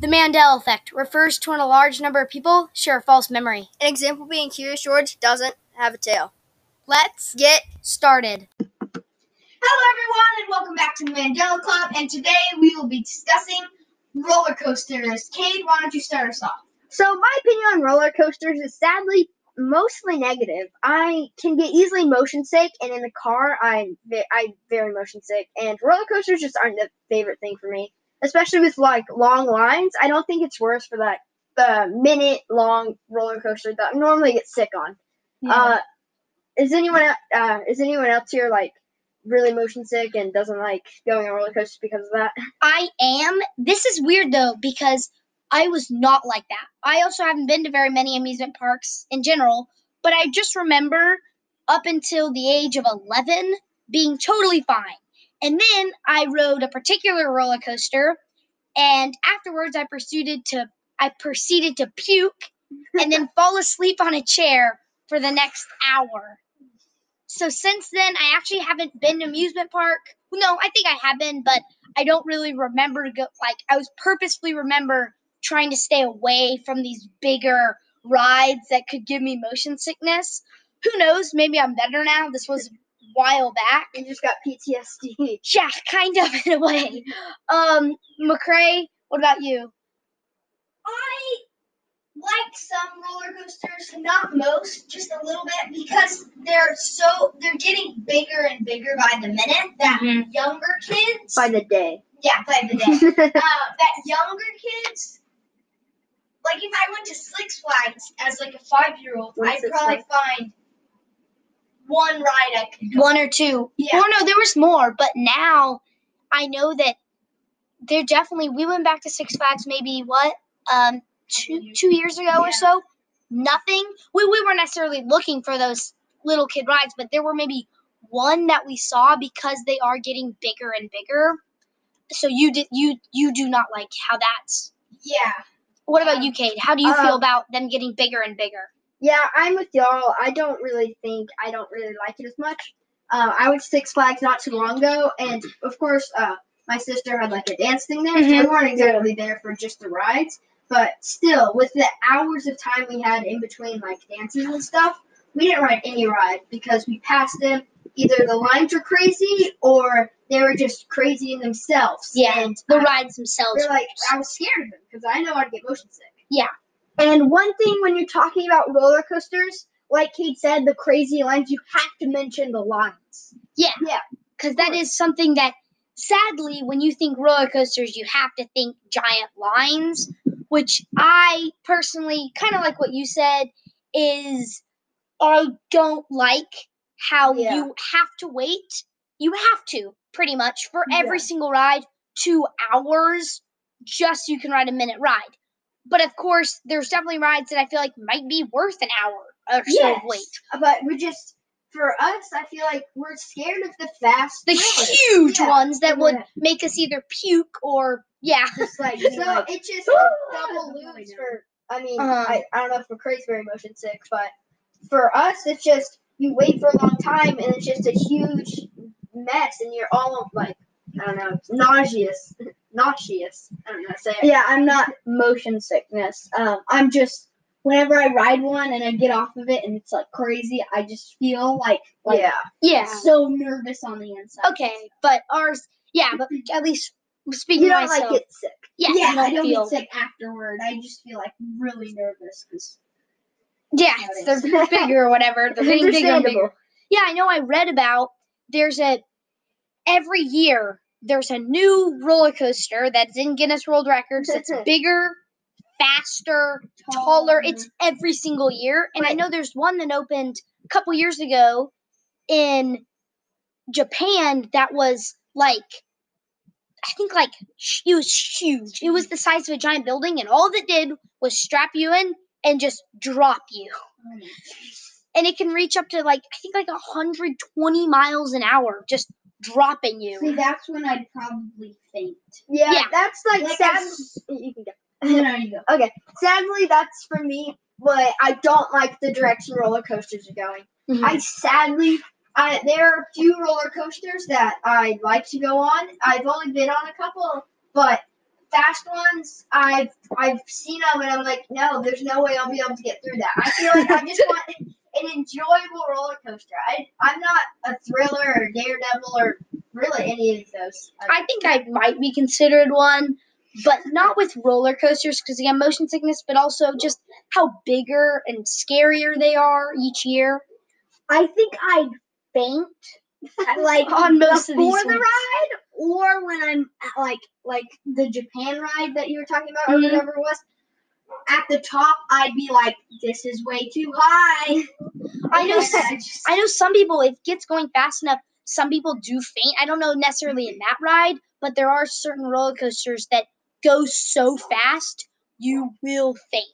The Mandela effect refers to when a large number of people share a false memory. An example being Curious George doesn't have a tail. Let's Get started. Hello, everyone, and welcome back to the Mandela Club. And today we will be discussing roller coasters. Cade, why don't you start us off? So my opinion on roller coasters is sadly mostly negative. I can get easily motion sick, and in the car, I'm ve- I'm very motion sick. And roller coasters just aren't the favorite thing for me, especially with like long lines. I don't think it's worse for that the minute long roller coaster that I normally get sick on. Uh, is anyone uh is anyone else here like really motion sick and doesn't like going on roller coasters because of that? I am. This is weird though because I was not like that. I also haven't been to very many amusement parks in general, but I just remember up until the age of 11 being totally fine. And then I rode a particular roller coaster and afterwards I proceeded to I proceeded to puke and then fall asleep on a chair for the next hour. So since then, I actually haven't been to amusement park. No, I think I have been, but I don't really remember to go. Like I was purposefully remember trying to stay away from these bigger rides that could give me motion sickness. Who knows? Maybe I'm better now. This was while back. You just got PTSD. Yeah, kind of in a way. Um, McCray, what about you? I like some roller coasters, not most, just a little bit, because they're so they're getting bigger and bigger by the minute. That Mhm. younger kids, By the day. yeah, by the day, uh, that younger kids. Like if I went to Six Flags as like a five year old, I'd Six probably find one ride I could go. One or two. Yeah. Or no, there was more, but now I know that there definitely we went back to Six Flags maybe what? Um two two years ago Yeah. or so. Nothing. We we weren't necessarily looking for those little kid rides, but there were maybe one that we saw because they are getting bigger and bigger. So you did you you do not like how that's Yeah. what about you, Kate? How do you feel Uh, about them getting bigger and bigger? Yeah, I'm with y'all. I don't really think I don't really like it as much. Uh, I went to Six Flags not too long ago, and of course, uh, my sister had like a dance thing there, so Mhm. we weren't exactly there for just the rides. But still, with the hours of time we had in between like dances and stuff, we didn't ride any ride because we passed them. Either the lines were crazy or they were just crazy in themselves. Yeah, and The I- rides themselves. they're like I was scared of them because I know I'd get motion sick. Yeah. And one thing when you're talking about roller coasters, like Kate said, the crazy lines, you have to mention the lines. Yeah. Yeah. Because that is something that sadly when you think roller coasters you have to think giant lines which i personally kind of like what you said is i don't like how Yeah. you have to wait you have to pretty much for every Yeah. single ride two hours just so you can ride a minute ride but of course there's definitely rides that i feel like might be worth an hour or so of wait But we just, for us, I feel like we're scared of the fast. the thrillers. huge Yeah. ones that would Yeah. make us either puke or yeah Just like, So so it's just double loops for. I mean, Uh-huh. I, I don't know if McCray's very motion sick, but for us, it's just you wait for a long time and it's just a huge mess, and you're all like, I don't know, nauseous, nauseous. I don't know how to say it. Yeah, I'm not motion sickness. Um, I'm just whenever I ride one and I get off of it and it's like crazy, I just feel like like yeah. yeah so nervous on the inside. okay but ours yeah but at least speaking You of don't myself like get sick. yeah, Yeah, you I don't don't feel get sick afterward. I just feel like really nervous because yeah That they're bigger or whatever they're getting bigger and Understandable. bigger yeah i know i read about there's a every year there's a new roller coaster that's in guinness world records that's bigger faster taller. It's every single year. And I know there's one that opened a couple years ago in Japan that was like, I think like it was huge. It was the size of a giant building, and all that did was strap you in and just drop you. And it can reach up to like I think like 120 miles an hour, just dropping you. see that's when I'd probably faint. Yeah, Yeah. that's like, Like sad. You can go. there you go. Okay, sadly, that's for me. But I don't like the direction roller coasters are going. Mhm. I sadly, I there are a few roller coasters that I like to go on. I've only been on a couple, but fast ones, I've I've seen them and I'm like, no, there's no way I'll be able to get through that. I feel like I just want an enjoyable roller coaster. I I'm not a thriller or daredevil or really any of those. I think I might be considered one, but not with roller coasters because again, motion sickness, but also just how bigger and scarier they are each year. I think I'd faint like On most of these before the ones. ride, or when I'm at, like like the Japan ride that you were talking about, Mhm. or whatever it was. At the top, I'd be like, "This is way too high." I know. Yeah, just- I know some people. If it gets going fast enough, some people do faint. I don't know necessarily in that ride, but there are certain roller coasters that go so fast you will faint.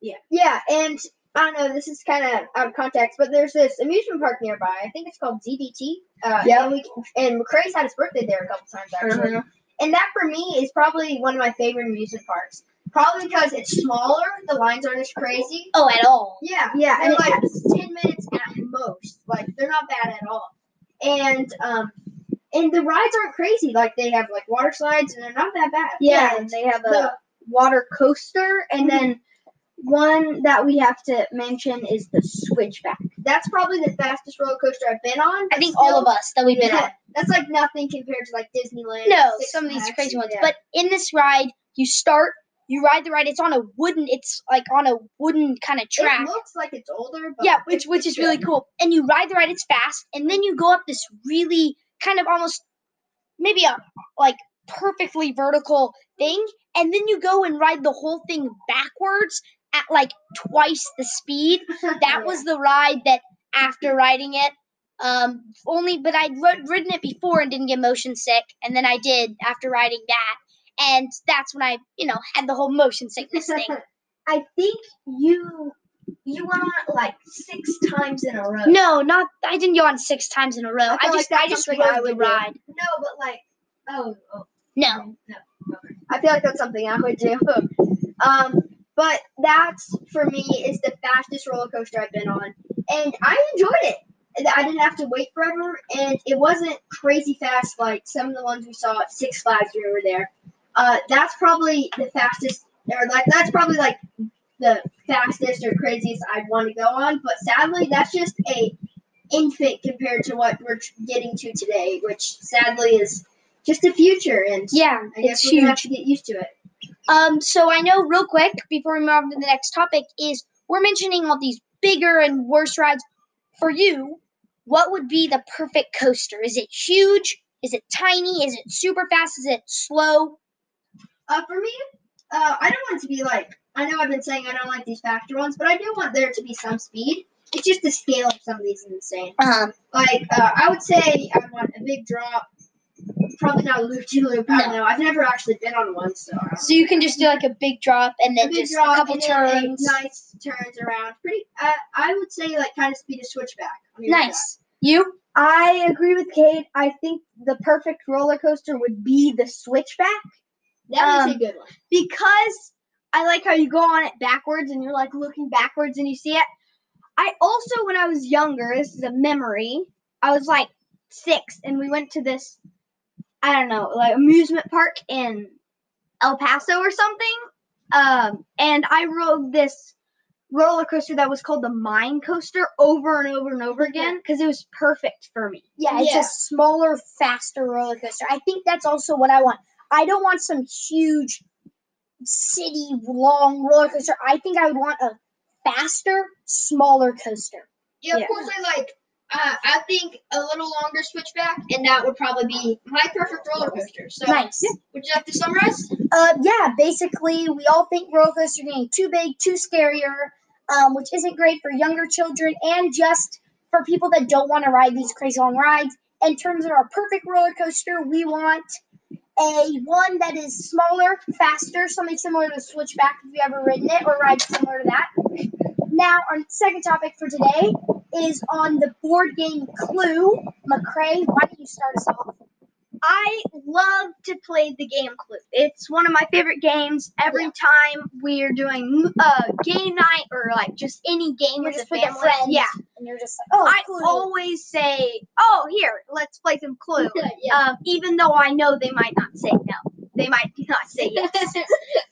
Yeah, Yeah, and I don't know, this is kind of out of context, but there's this amusement park nearby. I think it's called ZDT. Uh, Yep. And, we, and McCray's had his birthday there a couple times, actually. Mhm. And that, for me, is probably one of my favorite amusement parks. Probably because it's smaller, the lines aren't as crazy. Oh, at all. Yeah, Yeah, and it like 10 minutes at most. Like, they're not bad at all. And, um, and the rides aren't crazy. Like, they have, like, water slides, and they're not that bad. Yeah, And and they have a the- water coaster, and Mhm. then one that we have to mention is the Switchback. that's probably the fastest roller coaster I've been on. I but think all of us that we've been Yeah, on. that's like nothing compared to like Disneyland. No, some of these crazy ones. yeah. But in this ride, you start, you ride the ride. It's on a wooden. It's like on a wooden kind of track. it looks like it's older. But yeah, which which is really cool. And you ride the ride. It's fast, and then you go up this really kind of almost maybe a like perfectly vertical thing, and then you go and ride the whole thing backwards at like twice the speed. That Yeah. was the ride that after riding it, um, only but I'd ridden it before and didn't get motion sick, and then I did after riding that, and that's when I you know had the whole motion sickness thing. I think you you went on it like six times in a row. No, not I didn't go on six times in a row. I I, like just that's I just I rode the would do. ride. No, but like oh, oh No, no. I feel like that's something I would do. um, but that's for me is the fastest roller coaster I've been on, and I enjoyed it. I didn't have to wait forever, and it wasn't crazy fast like some of the ones we saw at Six Flags when we were there. Uh, that's probably the fastest, or like that's probably like the fastest or craziest I'd want to go on. But sadly, that's just a infant compared to what we're getting to today, which sadly is just the future. And yeah, I guess it's we're gonna have to get used to it. Um, so I know real quick before we move on to the next topic is we're mentioning all these bigger and worse rides. For you, what would be the perfect coaster? Is it huge? Is it tiny? Is it super fast? Is it slow? Uh, for me, uh, I don't want it to be like I know I've been saying I don't like these faster ones, but I do want there to be some speed. It's just the scale of some of these is insane. Um, Like uh, I would say I want a big drop. Probably not a loop de loop. I don't know. I've never actually been on one, so. So you can just do like a big drop and a then big just drop a couple and then a turns. nice turns around. Pretty. Uh, I would say like kind of speed a switchback. on your Nice. You? I agree with Kate. I think the perfect roller coaster would be the Switchback That Um, a good one. because I like how you go on it backwards and you're like looking backwards and you see it. I also, when I was younger, this is a memory. I was like six and we went to this, I don't know, like amusement park in El Paso or something. Um, and I rode this roller coaster that was called the Mine Coaster over and over and over again because it was perfect for me. Yeah, it's Yeah. a smaller, faster roller coaster. I think that's also what I want. I don't want some huge city long roller coaster. I think I would want a faster, smaller coaster. Yeah, of Yeah. course I like. Uh, I think a little longer switchback, and that would probably be my perfect roller coaster. So, Nice. would you like to summarize? Uh, yeah, basically, we all think roller coasters are getting too big, too scarier, um, which isn't great for younger children and just for people that don't want to ride these crazy long rides. In terms of our perfect roller coaster, we want a one that is smaller, faster, something similar to Switchback if you ever ridden it or ride similar to that. Now, our second topic for today is on the board game Clue. McCray, why don't you start us off? I love to play the game Clue. It's one of my favorite games. Every Yeah. time we're doing uh, game night or like just any game You're with just the family, friends. yeah, And you're just like, oh, I Clue. always say, "Oh, here, let's play some Clue," yeah. um, even though I know they might not say no. they might not say yes.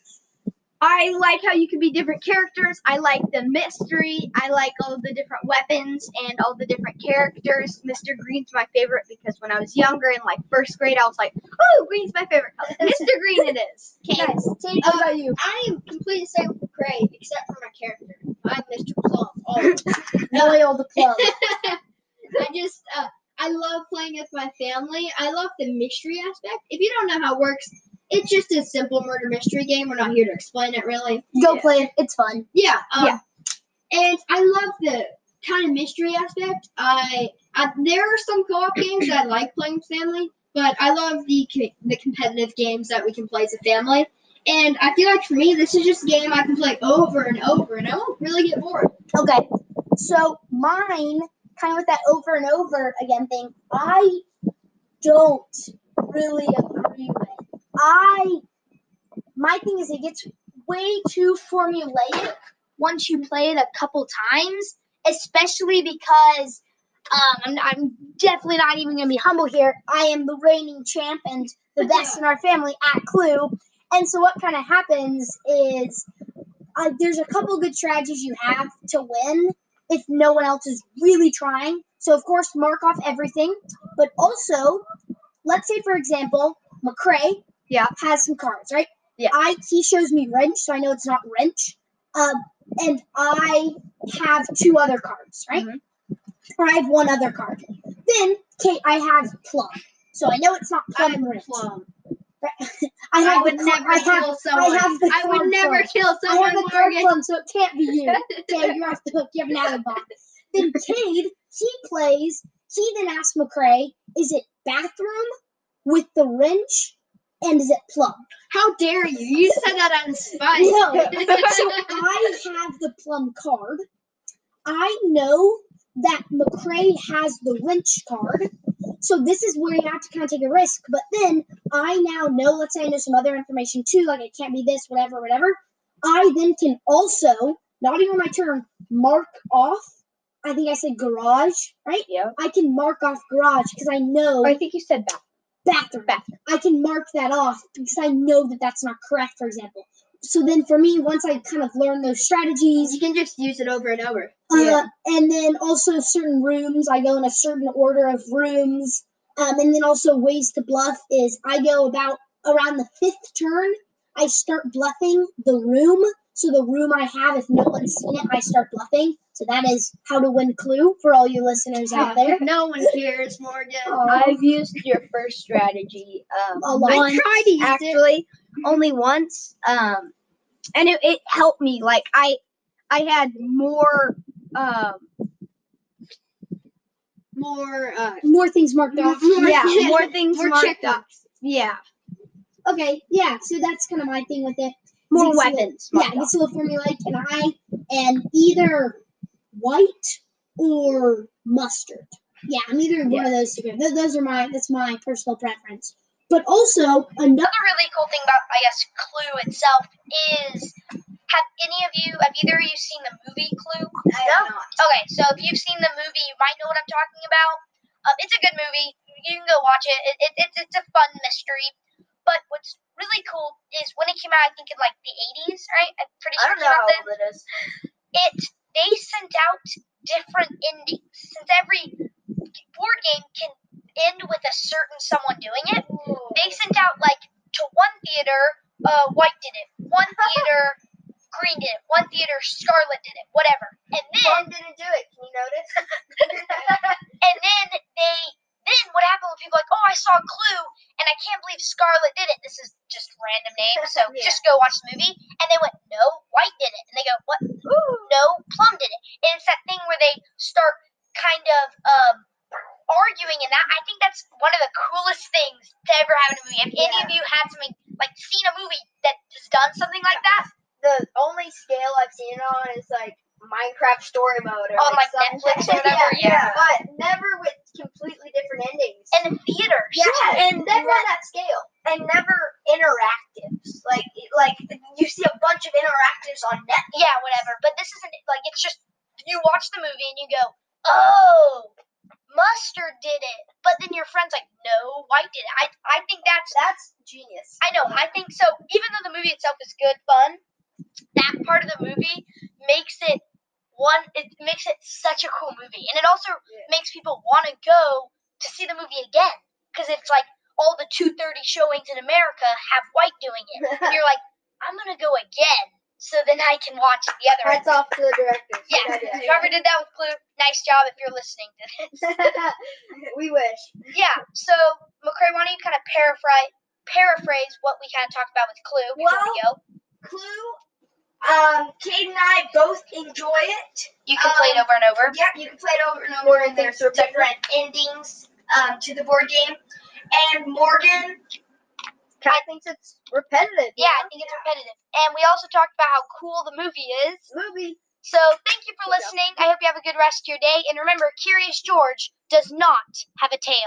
I like how you can be different characters. I like the mystery. I like all the different weapons and all the different characters. Mr. Green's my favorite because when I was younger in like first grade, I was like, "Oh, Green's my favorite." Mr. Green, it is. Nice. Tate, Uh, what about you? I am completely the same with Craig, except for my character. I'm Mr. Plum. always. Loyal to club. I just, uh, I love playing with my family. I love the mystery aspect. If you don't know how it works, it's just a simple murder mystery game. We're not here to explain it really. Go Yeah. play it. It's fun. Yeah. Um, Yeah. And I love the kind of mystery aspect. I, I there are some co-op games that I like playing with family, but I love the the competitive games that we can play as a family. And I feel like for me, this is just a game I can play over and over, and I won't really get bored. Okay. So mine, kind of with that over and over again thing, I don't really agree with. I my thing is it gets way too formulaic once you play it a couple times, especially because um, I'm, I'm definitely not even gonna be humble here. I am the reigning champ and the best in our family at Clue. And so what kind of happens is uh, there's a couple good strategies you have to win if no one else is really trying. So of course, mark off everything, but also, let's say for example, McCray Yeah. has some cards, right? Yeah. I he shows me wrench, so I know it's not wrench. Um, and I have two other cards, right? Mhm. Or I have one other card. Then Kate, I have plum, so I know it's not plum and wrench. Plum. I have I would never I have, kill someone. I have the I would never plum. kill I someone. have the card plum, so it can't be you. Okay, you're off the hook. You have an alibi. then Cade, he plays. He then asks McCray, "Is it bathroom with the wrench, and is it plum?" How dare you? You said that on spite. No. so I have the plum card. I know that McCray has the wrench card. So this is where you have to kind of take a risk. But then I now know, let's say I know some other information too, like it can't be this, whatever, whatever. I then can also, not even on my turn, mark off. I think I said garage, right? Yeah. I can mark off garage because I know I think you said that. Bathroom. Bathroom. I can mark that off because I know that that's not correct, for example. So then for me, once I kind of learn those strategies, You can just use it over and over. uh, Yeah. and then also certain rooms, I go in a certain order of rooms. Um, and then also ways to bluff is I go about around the fifth turn, I start bluffing the room. So the room I have, if no one's seen it, I start bluffing. So that is how to win Clue for all you listeners out there. No one cares, Morgan. I've used your first strategy. Um, A lot. I tried to use it. actually only once um and it, it helped me like i i had more um More, uh, More things marked off. yeah more things more marked check up. yeah Okay, yeah. So that's kind of my thing with it. More It's a- weapons Yeah, marked it's a little formulaic, and I am either white or mustard. Yeah, I'm either one of those two. Th- Those are my that's my personal preference. But also another really cool thing about I guess Clue itself is have any of you have either of you seen the movie Clue? I have not. Okay, so if you've seen the movie, you might know what I'm talking about. Um, it's a good movie. You can go watch it. it, it it's, it's a fun mystery. But what's really cool is when it came out, I think in like the 80s, right? I'm pretty sure it came out then. it is It they sent out different endings since every board game can end with a certain someone doing it. They sent out like to one theater, uh, white did it. One theater, green did it. One theater, scarlet did it. Whatever. And then didn't do it. Can you notice? and then they then what happened when people like, oh, I saw a Clue, and I can't believe Scarlet did it. This is just random names, so Yeah. just go watch the movie. And they went, no, White did it, and they go, what? No, Plum did it. And it's that thing where they start kind of um arguing, and that I think that's one of the coolest things to ever have in a movie. Have any of you had something like seen a movie that has done something like that? the only scale I've seen it on is like Minecraft story mode or On, like, something. Netflix or whatever, yeah. But never with completely different endings. And in theaters. yeah, and never on that scale. And never interactives. Like like you see a bunch of interactives on Netflix. yeah, whatever. But this isn't like it's just you watch the movie and you go, oh, Mustard did it, but then your friend's like, no, White did it. I I think that's That's genius. I know. I think so. Even though the movie itself is good, fun, that part of the movie makes it one. It makes it such a cool movie, and it also Yeah. makes people want to go to see the movie again because it's like all the two thirty showings in America have White doing it, and you're like, I'm gonna go again, so then I can watch the other. Hats off to the directors. Good Yeah, whoever did that with Clue, nice job if you're listening to this. we wish. yeah, so McCray, why don't you kind of paraphrase paraphrase what we kind of talked about with Clue before we go? Clue. Um, Kate and I both enjoy it. You can play it Um, over and over. Yep, you can play it over and over, and there's different endings um, to the board game. And Morgan, Kind of thinks it's repetitive. Yeah, know? I think it's repetitive. And we also talked about how cool the movie is. movie. So thank you for listening. I hope you have a good rest of your day. And remember, Curious George does not have a tail.